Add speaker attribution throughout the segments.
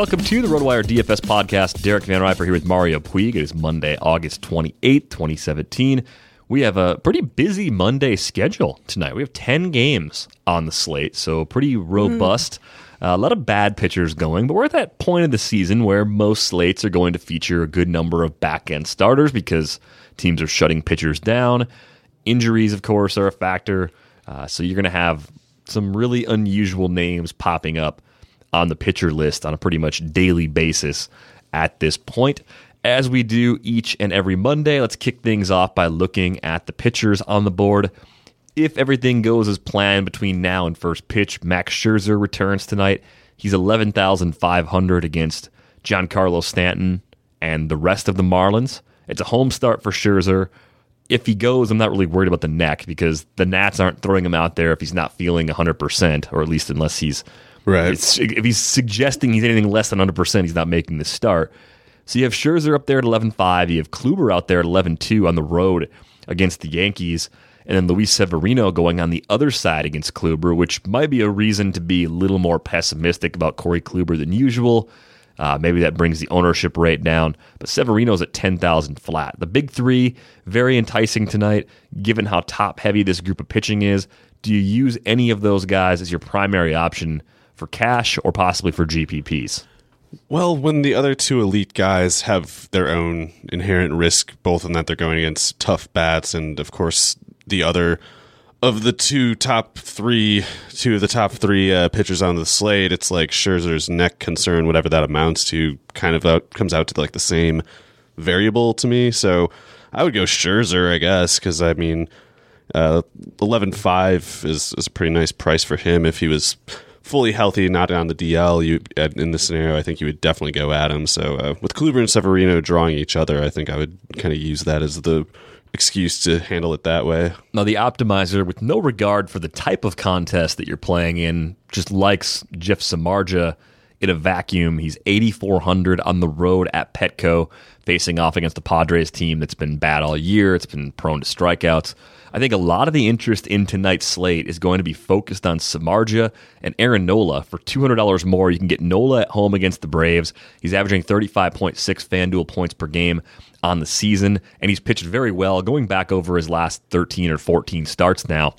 Speaker 1: Welcome to the RotoWire DFS podcast. Derek Van Riper here with Mario Puig. It is Monday, August 28th, 2017. We have a pretty busy Monday schedule tonight. We have 10 games on the slate, so pretty robust. Uh, a lot of bad pitchers going, but we're at that point of the season where most slates are going to feature a good number of back end starters because teams are shutting pitchers down. Injuries, of course, are a factor. Uh, so you're going to have some really unusual names popping up on the pitcher list on a pretty much daily basis at this point. As we do each and every Monday, let's kick things off by looking at the pitchers on the board. If everything goes as planned between now and first pitch, Max Scherzer returns tonight. He's 11,500 against Giancarlo Stanton and the rest of the Marlins. It's a home start for Scherzer. If he goes, I'm not really worried about the neck because the Nats aren't throwing him out there if he's not feeling 100%, or at least unless he's
Speaker 2: Right.
Speaker 1: it's, if he's suggesting he's anything less than 100%, he's not making the start. So you have Scherzer up there at 11.5. You have Kluber out there at 11.2 on the road against the Yankees. And then Luis Severino going on the other side against Kluber, which might be a reason to be a little more pessimistic about Corey Kluber than usual. Uh, maybe that brings the ownership rate down. But Severino's at 10,000 flat. The big three, very enticing tonight, given how top heavy this group of pitching is. Do you use any of those guys as your primary option for cash or possibly for GPPs?
Speaker 2: Well, when the other two elite guys have their own inherent risk, both in that they're going against tough bats, and of course the other of the two top three, two of the top three uh, pitchers on the slate, it's like Scherzer's neck concern, whatever that amounts to, kind of out, comes out to like the same variable to me. So I would go Scherzer, I guess, because I mean, uh, eleven five is is a pretty nice price for him if he was fully healthy, not on the DL. You in this scenario, I think you would definitely go at him. So uh, with Kluber and Severino drawing each other, I think I would kind of use that as the excuse to handle it that way.
Speaker 1: Now, the optimizer, with no regard for the type of contest that you're playing in, just likes Jeff Samardzija in a vacuum. He's 8,400 on the road at Petco, facing off against the Padres team that's been bad all year. It's been prone to strikeouts. I think a lot of the interest in tonight's slate is going to be focused on Samardzija and Aaron Nola. For $200 more, you can get Nola at home against the Braves. He's averaging 35.6 FanDuel points per game on the season, and he's pitched very well, going back over his last 13 or 14 starts now.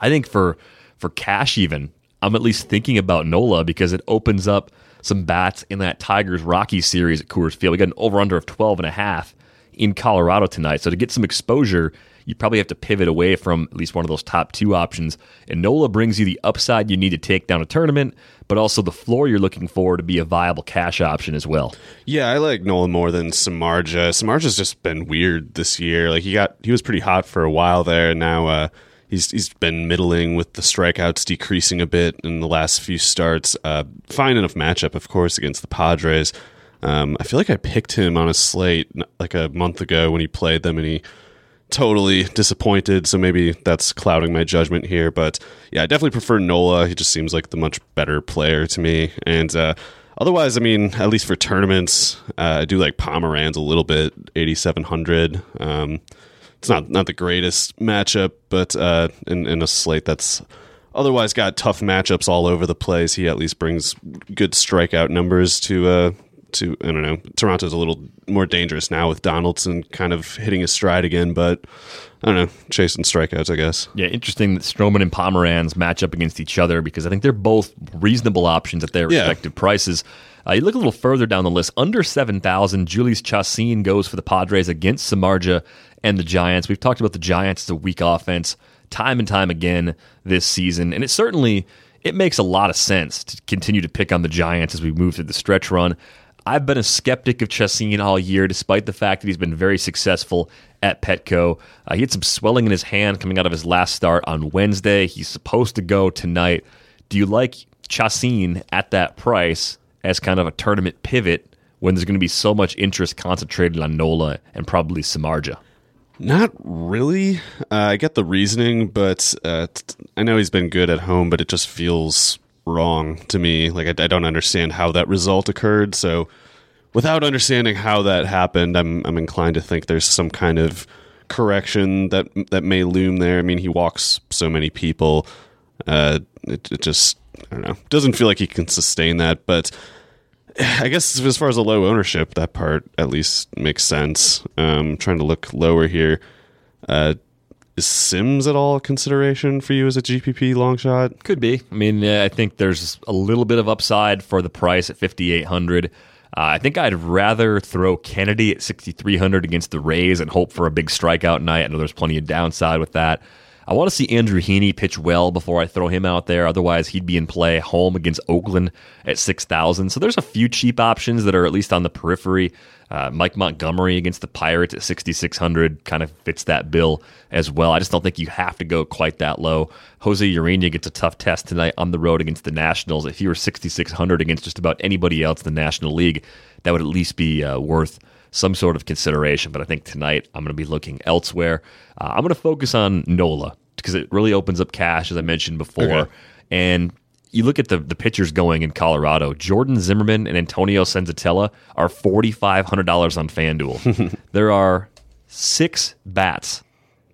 Speaker 1: I think for for cash even, I'm at least thinking about Nola because it opens up some bats in that Tigers Rockies series at Coors Field. We got an over under of 12 and a half in Colorado tonight. So to get some exposure, you probably have to pivot away from at least one of those top two options. And Nola brings you the upside you need to take down a tournament, but also the floor you're looking for to be a viable cash option as well.
Speaker 2: Yeah, I like Nola more than Samardzija. Samardzija's just been weird this year. Like he got he was pretty hot for a while there, and now uh, he's he's been middling with the strikeouts decreasing a bit in the last few starts. Uh, fine enough matchup, of course, against the Padres. Um, I feel like I picked him on a slate like a month ago when he played them, and he totally disappointed. So maybe that's clouding my judgment here. But yeah, I definitely prefer Nola. He just seems like the much better player to me. And uh, otherwise, I mean, at least for tournaments, uh, I do like Pomeranz a little bit, eighty seven hundred. Um, it's not not the greatest matchup, but uh, in in a slate that's otherwise got tough matchups all over the place, he at least brings good strikeout numbers to uh, to I don't know. Toronto's a little more dangerous now with Donaldson kind of hitting his stride again, but I don't know, chasing strikeouts, I guess.
Speaker 1: Yeah, interesting that Stroman and Pomeranz match up against each other because I think they're both reasonable options at their
Speaker 2: Yeah.
Speaker 1: respective prices. Uh, you look a little further down the list, under 7,000, Jhoulys Chacín goes for the Padres against Samardzija and the Giants. We've talked about the Giants as a weak offense time and time again this season, and it certainly it makes a lot of sense to continue to pick on the Giants as we move through the stretch run. I've been a skeptic of Chacín all year, despite the fact that he's been very successful at Petco. Uh, he had some swelling in his hand coming out of his last start on Wednesday. He's supposed to go tonight. Do you like Chacín at that price as kind of a tournament pivot when there's going to be so much interest concentrated on Nola and probably Samardzija?
Speaker 2: Not really. Uh, I get the reasoning, but uh, I know he's been good at home, but it just feels wrong to me. Like I, I don't understand how that result occurred. So, without understanding how that happened, I'm I'm inclined to think there's some kind of correction that that may loom there. I mean, he walks so many people. Uh, it, it just I don't know. Doesn't feel like he can sustain that, but. I guess as far as the low ownership, that part at least makes sense. Um, trying to look lower here. Uh, is Sims at all a consideration for you as a GPP long shot?
Speaker 1: Could be. I mean, I think there's a little bit of upside for the price at 5800. Uh, I think I'd rather throw Kennedy at 6300 against the Rays and hope for a big strikeout night. I know there's plenty of downside with that. I want to see Andrew Heaney pitch well before I throw him out there. Otherwise, he'd be in play home against Oakland at 6,000. So there's a few cheap options that are at least on the periphery. Uh, Mike Montgomery against the Pirates at 6,600 kind of fits that bill as well. I just don't think you have to go quite that low. Jose Urena gets a tough test tonight on the road against the Nationals. If you were 6,600 against just about anybody else in the National League, that would at least be uh, worth some sort of consideration. But I think tonight I'm going to be looking elsewhere. Uh, I'm going to focus on Nola because it really opens up cash, as I mentioned before.
Speaker 2: Okay.
Speaker 1: And you look at the the pitchers going in Colorado. Jordan Zimmermann and Antonio Senzatela are forty five hundred dollars on FanDuel. there are six bats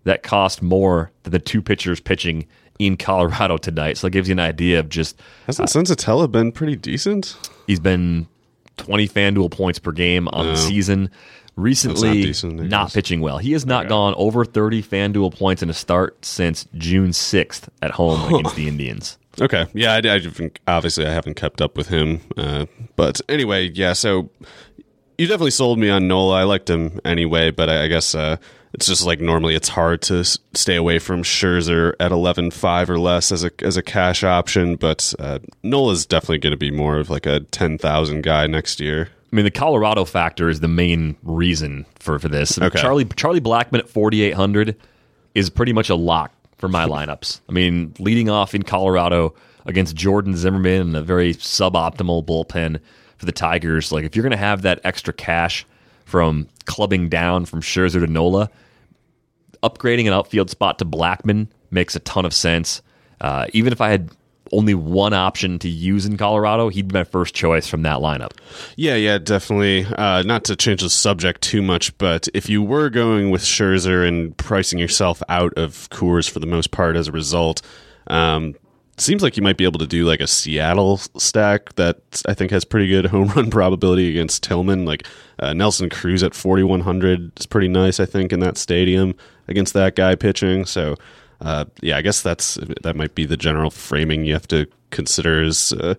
Speaker 1: that cost more than the two pitchers pitching in Colorado tonight. So it gives you an idea of just
Speaker 2: Hasn't uh, Senzatela been pretty decent?
Speaker 1: he's been twenty FanDuel points per game on the
Speaker 2: oh.
Speaker 1: season. Recently,
Speaker 2: not decent,
Speaker 1: not pitching well. He has not gone over 30 FanDuel points in a start since June 6th at home against the Indians.
Speaker 2: Okay, yeah, I, I think obviously I haven't kept up with him, uh, but anyway, yeah. So you definitely sold me on Nola. I liked him anyway, but I, I guess uh, it's just like normally it's hard to s- stay away from Scherzer at eleven five or less as a as a cash option. But uh, Nola's definitely going to be more of like a ten thousand guy next year.
Speaker 1: I mean, the Colorado factor is the main reason for, for this.
Speaker 2: Okay.
Speaker 1: Charlie Charlie Blackmon at 4,800 is pretty much a lock for my lineups. I mean, leading off in Colorado against Jordan Zimmermann and a very suboptimal bullpen for the Tigers. Like, if you're going to have that extra cash from clubbing down from Scherzer to Nola, upgrading an outfield spot to Blackmon makes a ton of sense. Uh, even if I had only one option to use in Colorado, he'd be my first choice from that lineup.
Speaker 2: Yeah, yeah, definitely. Uh, not to change the subject too much, but if you were going with Scherzer and pricing yourself out of Coors for the most part as a result, um, seems like you might be able to do like a Seattle stack that I think has pretty good home run probability against Tillman. Like uh, Nelson Cruz at 4,100 is pretty nice, I think, in that stadium against that guy pitching. So. Uh, yeah, I guess that's that might be the general framing you have to consider is uh,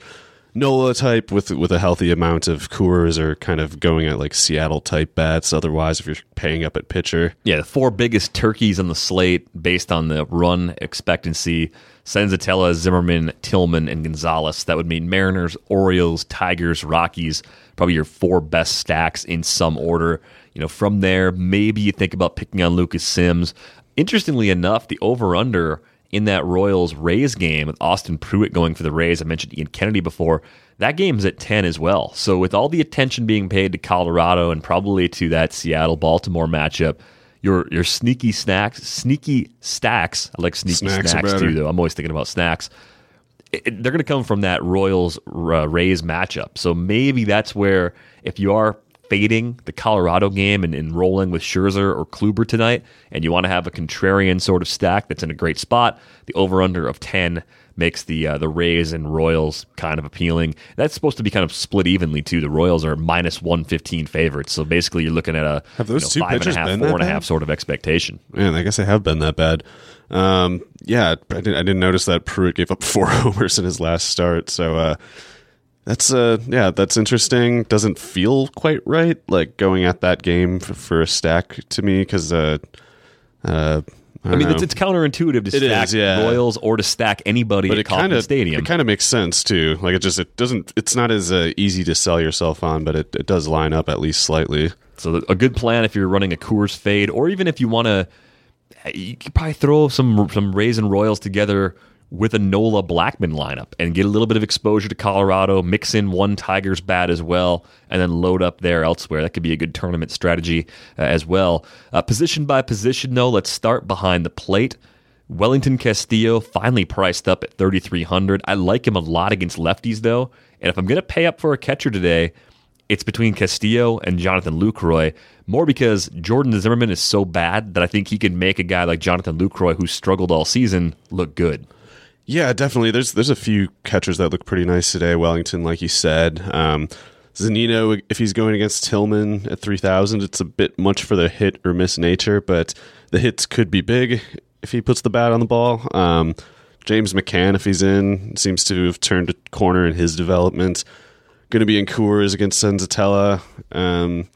Speaker 2: Nola type with with a healthy amount of Coors or kind of going at like Seattle type bats. Otherwise, if you're paying up at pitcher,
Speaker 1: Yeah, the four biggest turkeys on the slate based on the run expectancy Senzatela, Zimmermann, Tillman, and Gonzalez. That would mean Mariners, Orioles, Tigers, Rockies, probably your four best stacks in some order. You know, from there, maybe you think about picking on Lucas Sims. Interestingly enough, the over under in that Royals Rays game with Austin Pruitt going for the Rays, I mentioned Ian Kennedy before. That game's at 10 as well. So, with all the attention being paid to Colorado and probably to that Seattle Baltimore matchup, your your sneaky snacks, sneaky stacks. I like sneaky
Speaker 2: Snacks
Speaker 1: snacks, too, though. I'm always thinking about snacks. It- it- they're going to come from that Royals uh, Rays matchup. So maybe that's where if you are fading the Colorado game and, and rolling with Scherzer or Kluber tonight, and you want to have a contrarian sort of stack that's in a great spot, the over under of 10 makes the uh, the Rays and Royals kind of appealing. That's supposed to be kind of split evenly too. The Royals are minus 115 favorites. So basically you're looking at a
Speaker 2: Have those two
Speaker 1: you know, five and a
Speaker 2: pitchers
Speaker 1: half,
Speaker 2: been
Speaker 1: four and a half sort of expectation.
Speaker 2: Man, I guess they have been that bad. Um, yeah, I didn't, I didn't notice that Pruitt gave up four homers in his last start. So uh, that's uh, yeah, that's interesting. Doesn't feel quite right, like going at that game for, for a stack to me because uh, uh, I,
Speaker 1: I mean, it's, it's counterintuitive to
Speaker 2: It
Speaker 1: stack
Speaker 2: is, yeah.
Speaker 1: Royals or to stack anybody
Speaker 2: but
Speaker 1: at
Speaker 2: it kinda,
Speaker 1: Stadium.
Speaker 2: it kind of makes sense too. Like it just it doesn't. It's not as uh, easy to sell yourself on, but it, it does line up at least slightly.
Speaker 1: So a good plan if you're running a Coors fade, or even if you want to, you could probably throw some some Rays and Royals together with a Nola Blackmon lineup and get a little bit of exposure to Colorado. Mix in one Tigers bat as well, and then load up there elsewhere. That could be a good tournament strategy uh, as well. Uh, position by position, though, let's start behind the plate. Wellington Castillo finally priced up at 3,300. I like him a lot against lefties, though. And if I'm going to pay up for a catcher today, it's between Castillo and Jonathan Lucroy. More because Jordan Zimmermann is so bad that I think he can make a guy like Jonathan Lucroy, who struggled all season, look good.
Speaker 2: Yeah, definitely. There's there's a few catchers that look pretty nice today. Wellington, like you said, um, Zunino. If he's going against Tillman at three thousand, it's a bit much for the hit or miss nature, but the hits could be big if he puts the bat on the ball. Um, James McCann, if he's in, seems to have turned a corner in his development. Going to be in Coors against Senzatela. Um,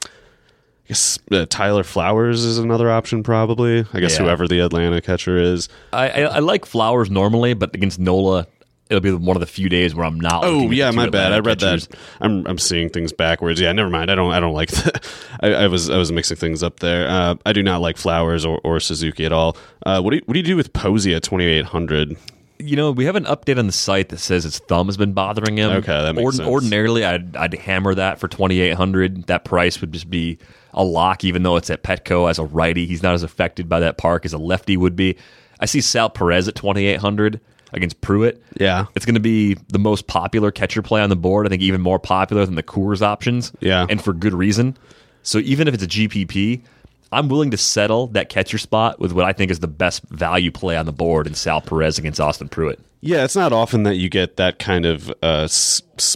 Speaker 2: guess uh, Tyler Flowers is another option, probably. I guess
Speaker 1: Yeah.
Speaker 2: whoever the Atlanta catcher is.
Speaker 1: I, I, I like Flowers normally, but against Nola, it'll be one of the few days where I'm not.
Speaker 2: Oh yeah, my bad.
Speaker 1: Atlanta
Speaker 2: I read
Speaker 1: pitchers.
Speaker 2: that. I'm I'm seeing things backwards. Yeah, never mind. I don't I don't like that. I, I was I was mixing things up there. Uh, I do not like Flowers or, or Suzuki at all. Uh, what do you, what do you do with Posey at 2800?
Speaker 1: You know, we have an update on the site that says his thumb has been bothering him.
Speaker 2: Okay, that makes sense.
Speaker 1: Ordinarily, I'd, I'd hammer that for twenty eight hundred. That price would just be a lock, even though it's at Petco as a righty. He's not as affected by that park as a lefty would be. I see Sal Perez at twenty eight hundred against Pruitt.
Speaker 2: Yeah.
Speaker 1: It's going to be the most popular catcher play on the board. I think even more popular than the Coors options.
Speaker 2: Yeah.
Speaker 1: and for good reason. So even if it's a GPP, I'm willing to settle that catcher spot with what I think is the best value play on the board in Sal Perez against Austin Pruitt.
Speaker 2: Yeah, it's not often that you get that kind of uh,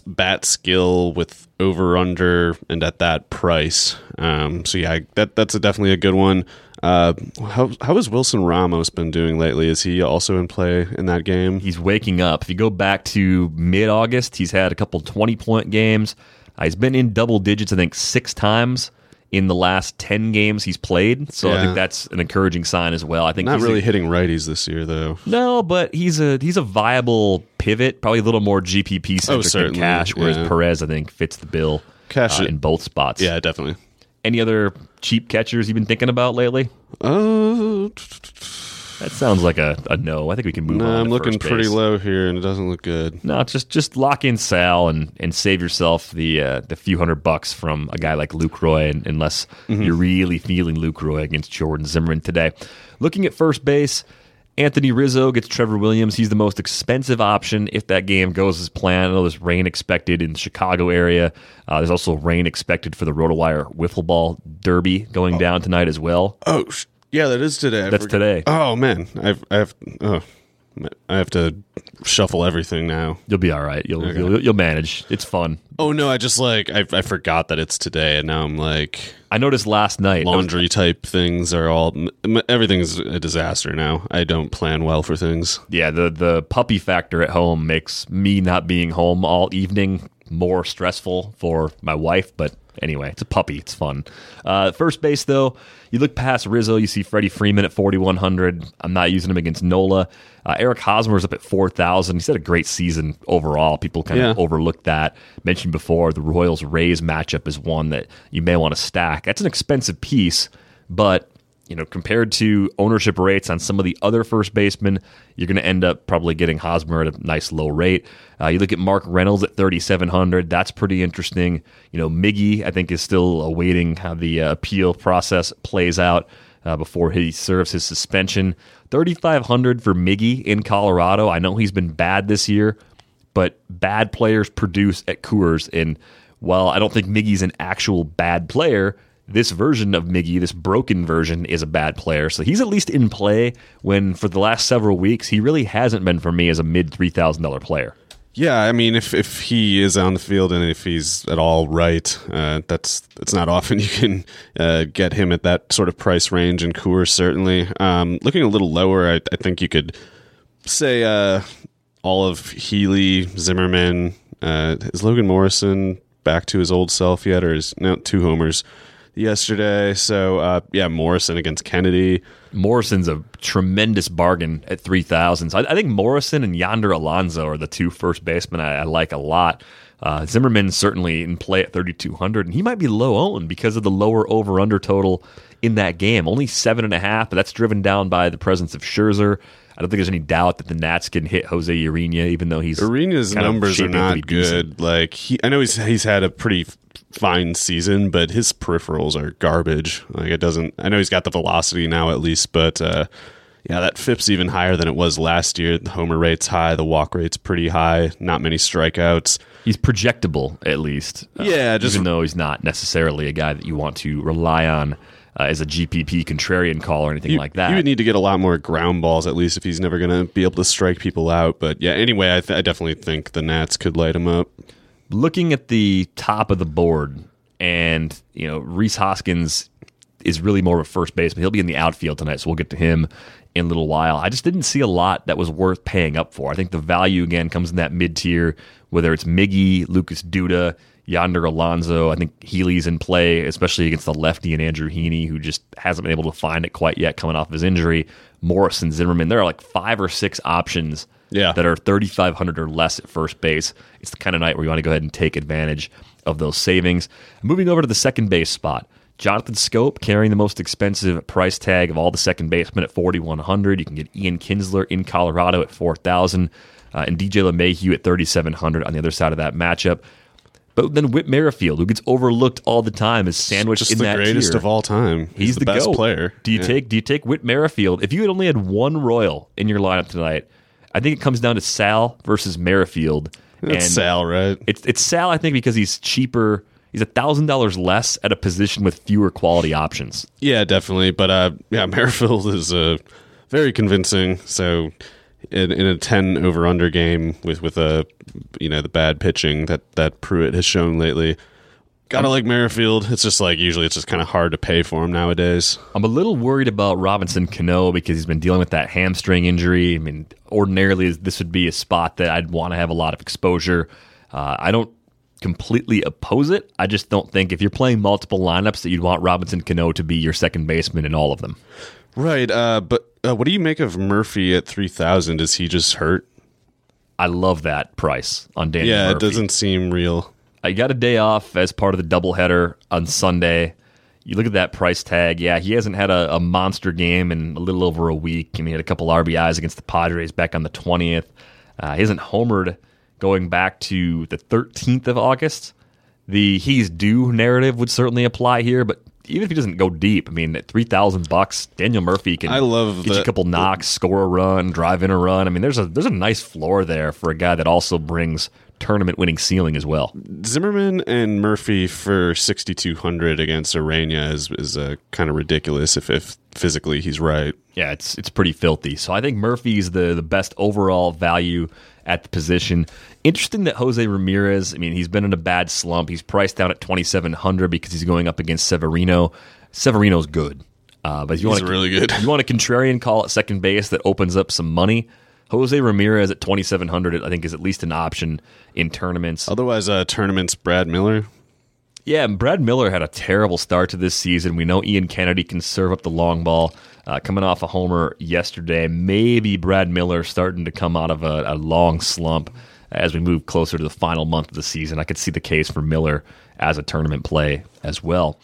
Speaker 2: bat skill with over under and at that price. Um, so yeah, that that's a, definitely a good one. Uh, how how has Wilson Ramos been doing lately? Is he also in play in that game?
Speaker 1: He's waking up. If you go back to mid August, he's had a couple 20 point games. Uh, he's been in double digits, I think, six times in the last 10 games he's played. So I think that's an encouraging sign as well. I think
Speaker 2: Not
Speaker 1: he's a-
Speaker 2: really hitting righties this year though.
Speaker 1: No, but he's a he's a viable pivot, probably a little more GPP centric than
Speaker 2: Oh, certainly,
Speaker 1: Cash, whereas
Speaker 2: yeah.
Speaker 1: Perez I think fits the bill
Speaker 2: Cash
Speaker 1: uh, in both spots.
Speaker 2: Yeah, definitely.
Speaker 1: Any other cheap catchers you've been thinking about lately?
Speaker 2: Uh,
Speaker 1: That sounds like a, a no. I think we can move
Speaker 2: no,
Speaker 1: on.
Speaker 2: I'm
Speaker 1: to
Speaker 2: looking pretty low here, and it doesn't look good.
Speaker 1: No, just just lock in Sal and, and save yourself the uh, the few hundred bucks from a guy like Lucroy, and, unless
Speaker 2: Mm-hmm.
Speaker 1: you're really feeling Lucroy against Jordan Zimmermann today. Looking at first base, Anthony Rizzo gets Trevor Williams. He's the most expensive option if that game goes as planned. I know there's rain expected in the Chicago area. Uh, there's also rain expected for the RotoWire Wiffle Ball Derby going down tonight as well.
Speaker 2: Oh, sh- yeah, that is today. I
Speaker 1: That's
Speaker 2: forgot-
Speaker 1: today.
Speaker 2: Oh man, I've I've oh I have to shuffle everything now.
Speaker 1: You'll be all right. You'll you'll, you'll manage. It's fun.
Speaker 2: Oh no, I just like I, I forgot that it's today, and now I'm like
Speaker 1: I noticed last night. I was-
Speaker 2: laundry type things are all m- everything's a disaster now. I don't plan well for things.
Speaker 1: yeah, the the puppy factor at home makes me not being home all evening more stressful for my wife. But anyway, it's a puppy. It's fun. Uh, first base though, you look past Rizzo, you see Freddie Freeman at forty one hundred. I'm not using him against Nola. Uh, Eric Hosmer's up at four thousand. He's had a great season overall. People kind of
Speaker 2: Yeah.
Speaker 1: overlooked that. Mentioned before, the Royals Rays matchup is one that you may want to stack. That's an expensive piece, but you know, compared to ownership rates on some of the other first basemen, you're going to end up probably getting Hosmer at a nice low rate. Uh, you look at Mark Reynolds at 3,700. That's pretty interesting. You know, Miggy, I think, is still awaiting how the uh, appeal process plays out uh, before he serves his suspension. 3,500 for Miggy in Colorado. I know he's been bad this year, but bad players produce at Coors. And while I don't think Miggy's an actual bad player, this version of Miggy, this broken version, is a bad player. So he's at least in play when for the last several weeks, he really hasn't been for me as a mid $3,000 player.
Speaker 2: Yeah, I mean, if if he is on the field and if he's at all right, uh, that's it's not often you can uh, get him at that sort of price range in Coors. Certainly, um, looking a little lower, I, I think you could say uh, all of Healy, Zimmerman, uh, is Logan Morrison back to his old self yet, or is no two homers yesterday? So uh, yeah, Morrison against Kennedy.
Speaker 1: Morrison's a tremendous bargain at 3000 So I, I think Morrison and Yonder Alonso are the two first basemen I, I like a lot. Uh, Zimmerman's certainly in play at 3,200, and he might be low owned because of the lower over under total in that game. Only seven and a half, but that's driven down by the presence of Scherzer. I don't think there's any doubt that the Nats can hit Jose Urena, even though he's Urena's
Speaker 2: numbers are
Speaker 1: shaping up to
Speaker 2: not good. Like he, I know he's he's had a pretty fine season, but his peripherals are garbage. Like it doesn't. I know he's got the velocity now at least, but uh, yeah, that FIP's even higher than it was last year. The homer rate's high, the walk rate's pretty high. Not many strikeouts.
Speaker 1: He's projectable, at least. Uh,
Speaker 2: Yeah, just-
Speaker 1: even though he's not necessarily a guy that you want to rely on uh, as a GPP contrarian call or anything
Speaker 2: You,
Speaker 1: like that.
Speaker 2: you would need to get a lot more ground balls at least if he's never going to be able to strike people out. But yeah, anyway, I, th- I definitely think the Nats could light him up.
Speaker 1: looking at the top of the board, and you know Rhys Hoskins is really more of a first baseman. He'll be in the outfield tonight, so we'll get to him in a little while. I just didn't see a lot that was worth paying up for. I think the value again comes in that mid tier, whether it's Miggy, Lucas Duda, Yonder Alonso. I think Healy's in play, especially against the lefty and Andrew Heaney, who just hasn't been able to find it quite yet coming off his injury. Morrison, Zimmerman. There are like five or six options
Speaker 2: Yeah.
Speaker 1: that are 3,500 or less at first base. It's the kind of night where you want to go ahead and take advantage of those savings. Moving over to the second base spot. Jonathan Schoop carrying the most expensive price tag of all the second basemen at 4,100. You can get Ian Kinsler in Colorado at 4,000 uh, and DJ LeMahieu at 3,700 on the other side of that matchup. But then Whit Merrifield, who gets overlooked all the time, is sandwiched
Speaker 2: Just
Speaker 1: in
Speaker 2: the
Speaker 1: that
Speaker 2: greatest
Speaker 1: tier.
Speaker 2: of all time. He's, the, best
Speaker 1: GOAT.
Speaker 2: player.
Speaker 1: Do you
Speaker 2: Yeah.
Speaker 1: take Do you take Whit Merrifield? If you had only had one Royal in your lineup tonight, I think it comes down to Sal versus Merrifield.
Speaker 2: That's Sal, right?
Speaker 1: It's it's Sal, I think, because he's cheaper. He's a thousand dollars less at a position with fewer quality options.
Speaker 2: Yeah, definitely. But uh, yeah, Merrifield is uh, very convincing. So in, in a ten over under game with with a you know the bad pitching that that Pruitt has shown lately, gotta like Merrifield. It's just like usually it's just kind of hard to pay for him nowadays.
Speaker 1: I'm a little worried about Robinson Cano because he's been dealing with that hamstring injury. I mean, ordinarily this would be a spot that I'd want to have a lot of exposure. Uh, I don't completely oppose it. I just don't think if you're playing multiple lineups that you'd want Robinson Cano to be your second baseman in all of them.
Speaker 2: Right. Uh, but uh, what do you make of Murphy at three thousand? Is he just hurt?
Speaker 1: I love that price on Danny
Speaker 2: yeah, it doesn't seem real.
Speaker 1: I got a day off as part of the doubleheader on Sunday. You look at that price tag. Yeah, he hasn't had a, a monster game in a little over a week, and he had a couple RBIs against the Padres back on the 20th. Uh, he hasn't homered going back to the 13th of August. The he's due narrative would certainly apply here, but even if he doesn't go deep, I mean, at three thousand bucks, Daniel Murphy can
Speaker 2: I love
Speaker 1: get you a couple knocks, score a run, drive in a run. I mean, there's a there's a nice floor there for a guy that also brings tournament winning ceiling as well.
Speaker 2: Zimmerman and Murphy for 6,200 against Urena is, is uh, kind of ridiculous if, if physically he's right.
Speaker 1: Yeah, it's it's pretty filthy. So I think Murphy's the the best overall value at the position. Interesting that Jose Ramirez. I mean, he's been in a bad slump. He's priced down at twenty seven hundred because he's going up against Severino. Severino's good, uh, but if you
Speaker 2: He's
Speaker 1: want
Speaker 2: really good.
Speaker 1: You want a contrarian call at second base that opens up some money. Jose Ramirez at twenty seven hundred, I think, is at least an option in tournaments.
Speaker 2: Otherwise, uh, tournaments, Brad Miller.
Speaker 1: Yeah, and Brad Miller had a terrible start to this season. We know Ian Kennedy can serve up the long ball. Uh, coming off a homer yesterday, maybe Brad Miller starting to come out of a, a long slump as we move closer to the final month of the season. I could see the case for Miller as a tournament play as well.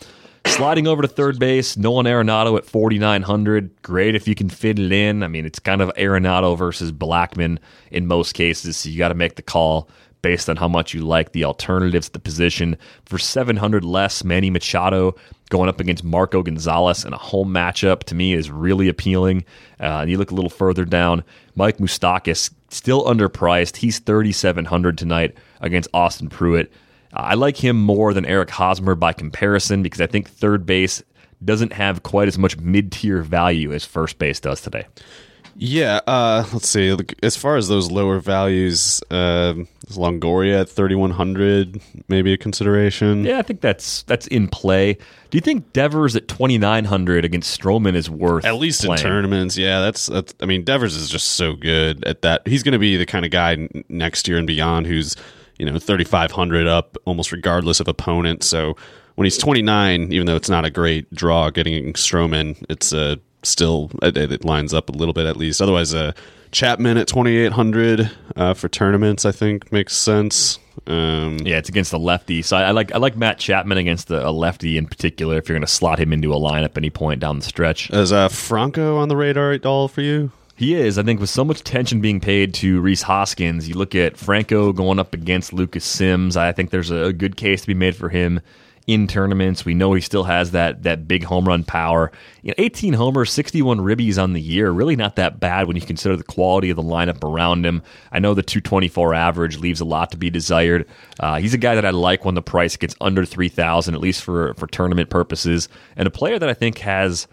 Speaker 1: Sliding over to third base, Nolan Arenado at 4,900. Great if you can fit it in. I mean, it's kind of Arenado versus Blackmon in most cases, so you got to make the call based on how much you like the alternatives at the position. For 700 less, Manny Machado going up against Marco Gonzalez in a home matchup to me is really appealing. Uh, and you look a little further down, Mike Moustakas still underpriced. He's 3,700 tonight against Austin Pruitt. I like him more than Eric Hosmer by comparison because I think third base doesn't have quite as much mid tier value as first base does today.
Speaker 2: Yeah, uh, let's see. As far as those lower values, uh, is Longoria at 3,100 maybe a consideration?
Speaker 1: Yeah, I think that's that's in play. Do you think Devers at twenty nine hundred against Stroman is worth
Speaker 2: At least
Speaker 1: playing?
Speaker 2: in tournaments, yeah. That's that's. I mean, Devers is just so good at that. He's going to be the kind of guy n- next year and beyond who's you know thirty five hundred up almost regardless of opponent. So when he's twenty nine, even though it's not a great draw getting Stroman, it's uh, still it, it lines up a little bit at least. Otherwise, uh, Chapman at twenty eight hundred uh, for tournaments, I think makes sense. Um,
Speaker 1: Yeah, it's against a lefty. So I, I like I like Matt Chapman against a, a lefty in particular. If you're going to slot him into a lineup any point down the stretch,
Speaker 2: Is uh, Franco on the radar at all for you?
Speaker 1: He is. I think with so much attention being paid to Rhys Hoskins, you look at Franco going up against Lucas Sims. I think there's a, a good case to be made for him in tournaments. We know he still has that that big home run power. You know, 18 homers, 61 ribbies on the year. Really not that bad when you consider the quality of the lineup around him. I know the 224 average leaves a lot to be desired. Uh, he's a guy that I like when the price gets under 3,000, at least for for tournament purposes, and a player that I think has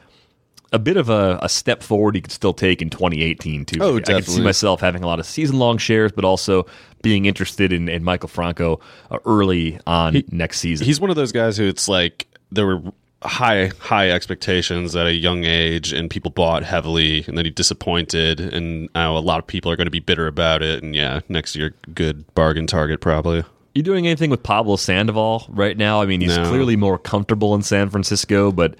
Speaker 1: a bit of a, a step forward he could still take in 2018 too.
Speaker 2: Oh,
Speaker 1: I could see
Speaker 2: definitely.
Speaker 1: myself having a lot of season long shares, but also being interested in, in Maikel Franco uh, early on next season.
Speaker 2: He's one of those guys who it's like there were high high expectations at a young age and people bought heavily and then he disappointed and now a lot of people are going to be bitter about it and yeah next year good bargain target probably
Speaker 1: you doing anything with Pablo Sandoval right now? I mean, he's
Speaker 2: No.
Speaker 1: clearly more comfortable in San Francisco, but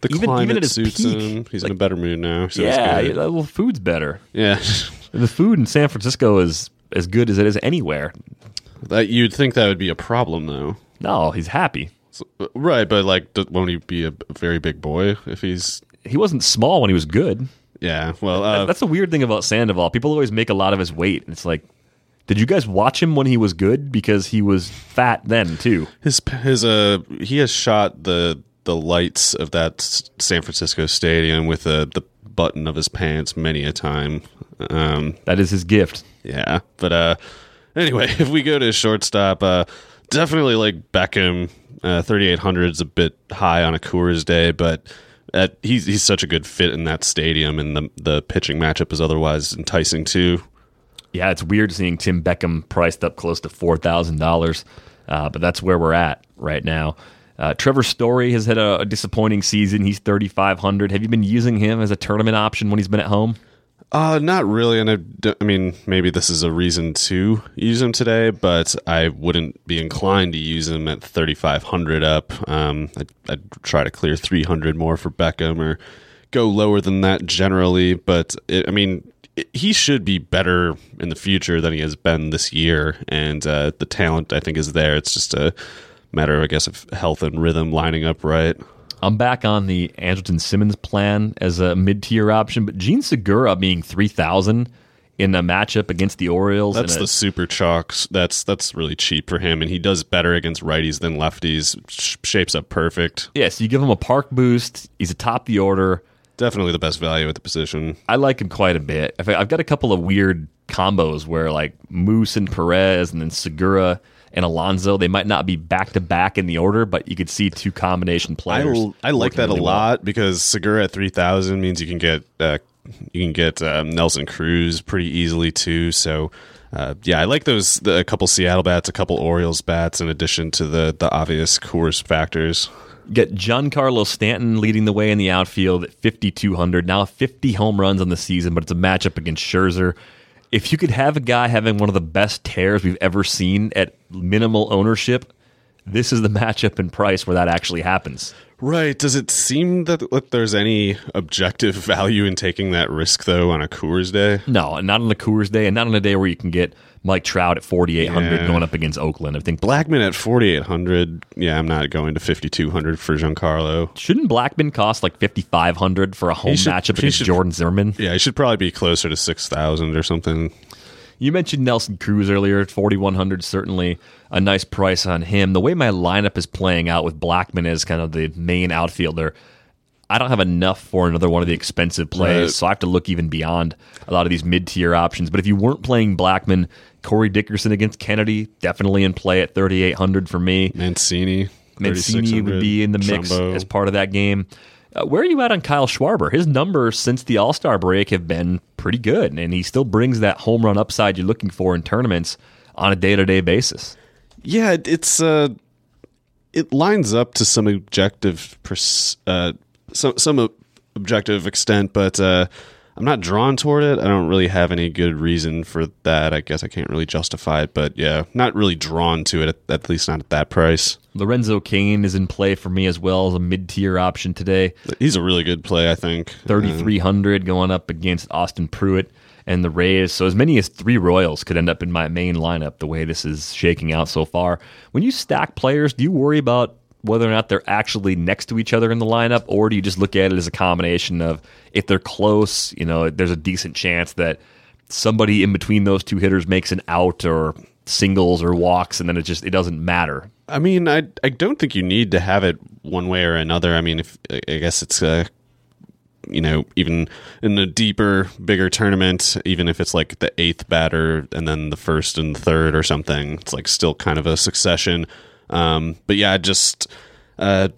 Speaker 2: the
Speaker 1: Even-
Speaker 2: climate
Speaker 1: even at his
Speaker 2: suits
Speaker 1: peak,
Speaker 2: him he's in a better mood now so
Speaker 1: yeah,
Speaker 2: good.
Speaker 1: well, food's better.
Speaker 2: yeah
Speaker 1: The food in San Francisco is as good as it is anywhere.
Speaker 2: that you'd think that would be a problem though
Speaker 1: No, he's happy.
Speaker 2: So- right but like won't he be a, a very big boy if he's
Speaker 1: He wasn't small when he was good.
Speaker 2: yeah well uh,
Speaker 1: That's the weird thing about Sandoval. People always make a lot of his weight. And it's like, did you guys watch him when he was good? Because he was fat then too.
Speaker 2: His his uh he has shot the the lights of that San Francisco stadium with uh, the button of his pants many a time. Um,
Speaker 1: That is his gift.
Speaker 2: yeah, but uh, anyway, if we go to shortstop, uh, definitely like Beckham. Uh, Thirty eight hundred is a bit high on a Coors day, but. At, he's he's such a good fit in that stadium, and the the pitching matchup is otherwise enticing too.
Speaker 1: Yeah, it's weird seeing Tim Beckham priced up close to four thousand dollars, uh, but that's where we're at right now. Uh, Trevor Story has had a, a disappointing season. He's thirty five hundred. Have you been using him as a tournament option when he's been at home?
Speaker 2: Uh, not really, and I, I mean, maybe this is a reason to use him today, but I wouldn't be inclined to use him at 3,500 up. Um, I'd, I'd try to clear 300 more for Beckham or go lower than that generally, but it, I mean, it, he should be better in the future than he has been this year, and uh, the talent I think is there. It's just a matter, I guess, of health and rhythm lining up right.
Speaker 1: I'm back on the Andrelton Simmons plan as a mid tier option, but Jean Segura being three thousand in a matchup against the Orioles.
Speaker 2: That's the super chalks. That's that's really cheap for him, and he does better against righties than lefties. Sh- shapes up perfect.
Speaker 1: Yes, you give him a park boost. He's atop the order.
Speaker 2: definitely the best value at the position.
Speaker 1: I like him quite a bit. I've got a couple of weird combos where like Moose and Perez and then Segura and Alonso, they might not be back to back in the order, but you could see two combination
Speaker 2: I,
Speaker 1: players.
Speaker 2: l- I like that
Speaker 1: really
Speaker 2: a
Speaker 1: well.
Speaker 2: lot because Segura at three thousand means you can get uh, you can get um, Nelson Cruz pretty easily too. So uh, yeah, I like those the, a couple Seattle bats, a couple Orioles bats, in addition to the the obvious Coors factors.
Speaker 1: Get Giancarlo Stanton leading the way in the outfield at 5,200. Now 50 home runs on the season, but it's a matchup against Scherzer. If you could have a guy having one of the best tears we've ever seen at minimal ownership, this is the matchup and price where that actually happens.
Speaker 2: Right. Does it seem that, that there's any objective value in taking that risk though on a Coors day?
Speaker 1: No, not on the Coors day, and not on a day where you can get Mike Trout at 4,800
Speaker 2: Yeah.
Speaker 1: going up against Oakland. I think
Speaker 2: Blackmon at forty eight hundred. Yeah, I'm not going to fifty two hundred for Giancarlo.
Speaker 1: shouldn't Blackmon cost like 5,500 for a home
Speaker 2: should-
Speaker 1: matchup against
Speaker 2: should-
Speaker 1: Jordan Zimmermann?
Speaker 2: Yeah, he should probably be closer to six thousand or something.
Speaker 1: You mentioned Nelson Cruz earlier, 4,100, certainly a nice price on him. The way my lineup is playing out with Blackmon as kind of the main outfielder, I don't have enough for another one of the expensive plays,
Speaker 2: Right.
Speaker 1: so I have to look even beyond a lot of these mid tier options. But if you weren't playing Blackmon, Corey Dickerson against Kennedy, definitely in play at 3,800 for me.
Speaker 2: Mancini.
Speaker 1: Mancini would be in the mix
Speaker 2: Trumbo.
Speaker 1: as part of that game. Uh, where are you at on Kyle Schwarber? His numbers since the All Star break have been pretty good, and he still brings that home run upside you're looking for in tournaments on a day to day basis.
Speaker 2: Yeah, it- it's uh, it lines up to some objective, pers- uh, some some objective extent, but uh, I'm not drawn toward it. I don't really have any good reason for that. I guess I can't really justify it, but yeah, not really drawn to it. At, least not at that price.
Speaker 1: Lorenzo Cain is in play for me as well as a mid tier option today.
Speaker 2: He's a really good play, I think.
Speaker 1: 3,300 going up against Austin Pruitt and the Rays. So as many as three Royals could end up in my main lineup the way this is shaking out so far. When you stack players, do you worry about whether or not they're actually next to each other in the lineup, or do you just look at it as a combination of if they're close, you know, there's a decent chance that somebody in between those two hitters makes an out or singles or walks, and then it just it doesn't matter.
Speaker 2: I mean, I I don't think you need to have it one way or another. I mean, if I guess it's uh, you know, even in the deeper, bigger tournament, even if it's like the eighth batter and then the first and third or something, it's like still kind of a succession. Um, but yeah, I just uh,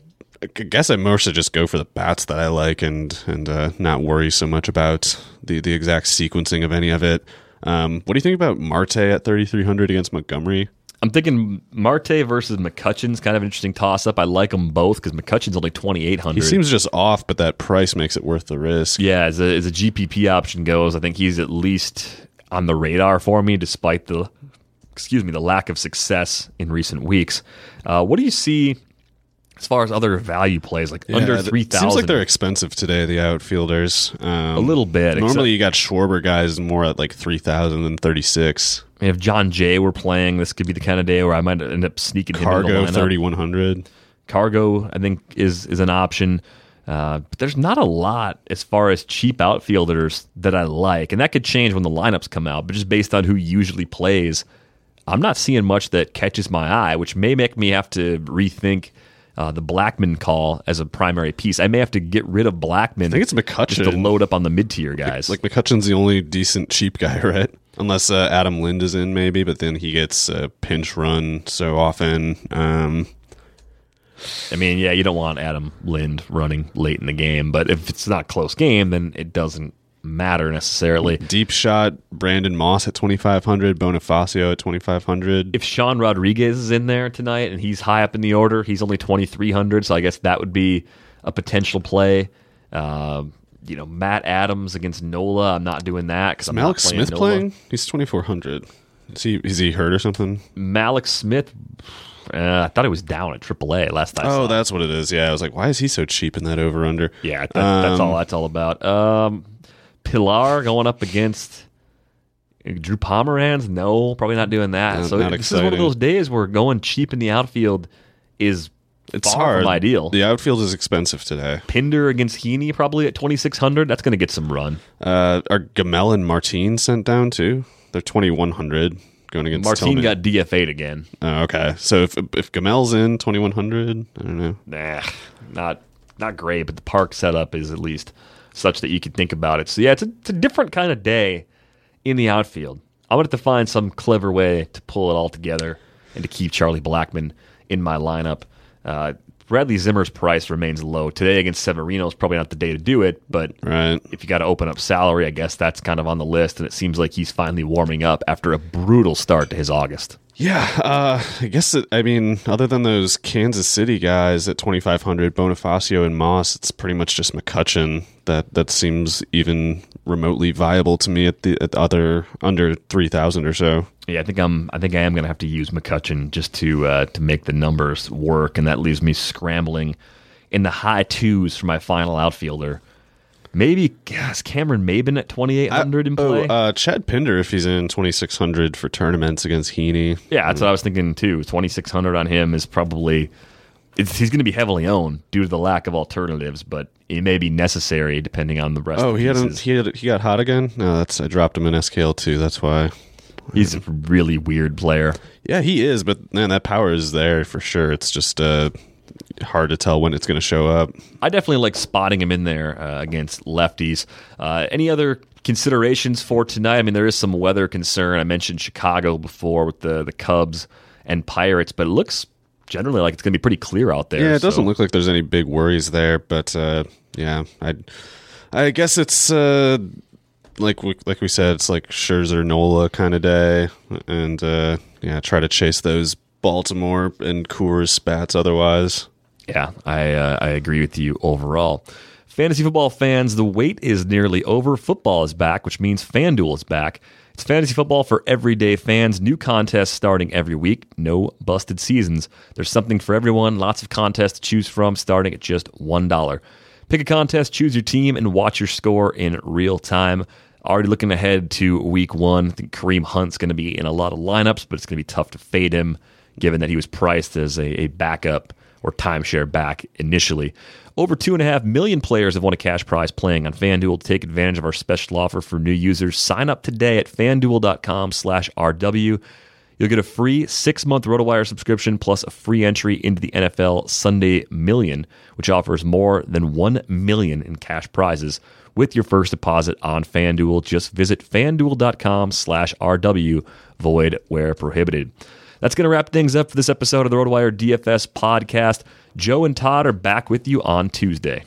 Speaker 2: I guess I mostly just go for the bats that I like and and uh, not worry so much about the the exact sequencing of any of it. Um, what do you think about Marte at thirty three hundred against Montgomery?
Speaker 1: I'm thinking Marte versus McCutcheon's kind of an interesting toss up. I like them both because McCutcheon's only 2,800.
Speaker 2: He seems just off, but that price makes it worth the risk.
Speaker 1: Yeah, as a, as a GPP option goes, I think he's at least on the radar for me, despite the excuse me the lack of success in recent weeks. Uh, what do you see as far as other value plays like under
Speaker 2: three thousand.
Speaker 1: three
Speaker 2: Seems like they're expensive today, the outfielders. Um,
Speaker 1: a little bit.
Speaker 2: Normally, you got Schwarber guys more at like 3,000 than 36.
Speaker 1: I mean, if Jon Jay were playing, this could be the kind of day where I might end up sneaking him
Speaker 2: Cargo
Speaker 1: the
Speaker 2: 3,100.
Speaker 1: Cargo, I think, is is an option. Uh, but there's not a lot as far as cheap outfielders that I like, and that could change when the lineups come out. But just based on who usually plays, I'm not seeing much that catches my eye, which may make me have to rethink uh, the Blackmon call as a primary piece. I may have to get rid of Blackmon.
Speaker 2: I think it's
Speaker 1: just to load up on the mid tier guys.
Speaker 2: Like McCutcheon's the only decent cheap guy, right? Unless uh, Adam Lind is in, maybe, but then he gets a pinch run so often. Um,
Speaker 1: I mean, yeah, you don't want Adam Lind running late in the game, but if it's not a close game, then it doesn't matter necessarily.
Speaker 2: deep shot, Brandon Moss at 2,500, Bonifacio at 2,500.
Speaker 1: if Sean Rodriguez is in there tonight and he's high up in the order, he's only 2,300. So I guess that would be a potential play. Um, you know, Matt Adams against Nola. I'm not doing that because I'm not playing
Speaker 2: Smith
Speaker 1: Nola.
Speaker 2: playing? He's 2,400. Is he, is he hurt or something?
Speaker 1: Mallex Smith. Uh, I thought he was down at AAA last saw.
Speaker 2: Oh, that's what it is. Yeah, I was like, why is he so cheap in that over under?
Speaker 1: yeah. That, that's
Speaker 2: Um,
Speaker 1: all. That's all about. Um, Pilar going up against Drew Pomeranz. No, probably not doing that.
Speaker 2: Not-
Speaker 1: so
Speaker 2: not
Speaker 1: this is one of those days where going cheap in the outfield is
Speaker 2: It's
Speaker 1: far
Speaker 2: hard.
Speaker 1: from ideal.
Speaker 2: The outfield is expensive today.
Speaker 1: Pinder against Heaney probably at 2600 that's going to get some run
Speaker 2: Uh, are Gamel and Martin sent down too? They're 2,100 going against
Speaker 1: martin
Speaker 2: Tillman.
Speaker 1: got dfa'd again
Speaker 2: Oh, okay. So if if Gamel's in 2,100, I don't know.
Speaker 1: nah not not great but the park setup is at least such that you can think about it. So yeah, it's a, it's a different kind of day in the outfield. I wanted to have to find some clever way to pull it all together and to keep Charlie Blackmon in my lineup. Uh, Bradley Zimmer's price remains low today against Severino is probably not the day to do it, but
Speaker 2: Right.
Speaker 1: if you got to open up salary, I guess that's kind of on the list, and it seems like he's finally warming up after a brutal start to his August.
Speaker 2: Yeah, uh, I guess it, I mean, other than those Kansas City guys at 2,500, Bonifacio and Moss, it's pretty much just McCutcheon that that seems even remotely viable to me at the at the other under 3,000 or so.
Speaker 1: Yeah, I think I'm. I think I am going to have to use McCutcheon just to uh, to make the numbers work, and that leaves me scrambling in the high twos for my final outfielder. Maybe gosh, Cameron Maybin at 2,800 in play.
Speaker 2: Oh, uh, Chad Pinder if he's in 2,600 for tournaments against Heaney.
Speaker 1: Yeah, that's what I was thinking too. Twenty six hundred on him is probably it's, he's going to be heavily owned due to the lack of alternatives, but it may be necessary depending on the rest.
Speaker 2: Oh,
Speaker 1: of
Speaker 2: he had,
Speaker 1: pieces.
Speaker 2: he had he got hot again. No, that's I dropped him in SKL too. That's why.
Speaker 1: He's a really weird player.
Speaker 2: Yeah, he is, but man, that power is there for sure. It's just uh, hard to tell when it's going to show up.
Speaker 1: I definitely like spotting him in there uh, against lefties. Uh, any other considerations for tonight? I mean, there is some weather concern. I mentioned Chicago before with the the Cubs and Pirates, but it looks generally like it's going to be pretty clear out there.
Speaker 2: Yeah, it doesn't look like there's any big worries there, but uh, yeah, I I guess it's uh, like we, like we said, it's like Scherzer Nola kind of day, and uh, yeah, try to chase those Baltimore and Coors spats otherwise.
Speaker 1: Yeah, I uh, I agree with you overall. Fantasy football fans, the wait is nearly over. Football is back, which means FanDuel is back. It's fantasy football for everyday fans. New contests starting every week. No busted seasons. There's something for everyone. Lots of contests to choose from, starting at just one dollar. Pick a contest, choose your team, and watch your score in real time. Already looking ahead to week one. I think Kareem Hunt's going to be in a lot of lineups, but it's going to be tough to fade him given that he was priced as a, a backup or timeshare back initially. Over 2.5 million players have won a cash prize playing on FanDuel. To take advantage of our special offer for new users, sign up today at fanduel.com slash RW. You'll get a free six month RotoWire subscription plus a free entry into the NFL Sunday Million, which offers more than 1 million in cash prizes with your first deposit on FanDuel. Just visit fanduel.com slash RW, void where prohibited. That's going to wrap things up for this episode of the RotoWire DFS podcast. Joe and Todd are back with you on Tuesday.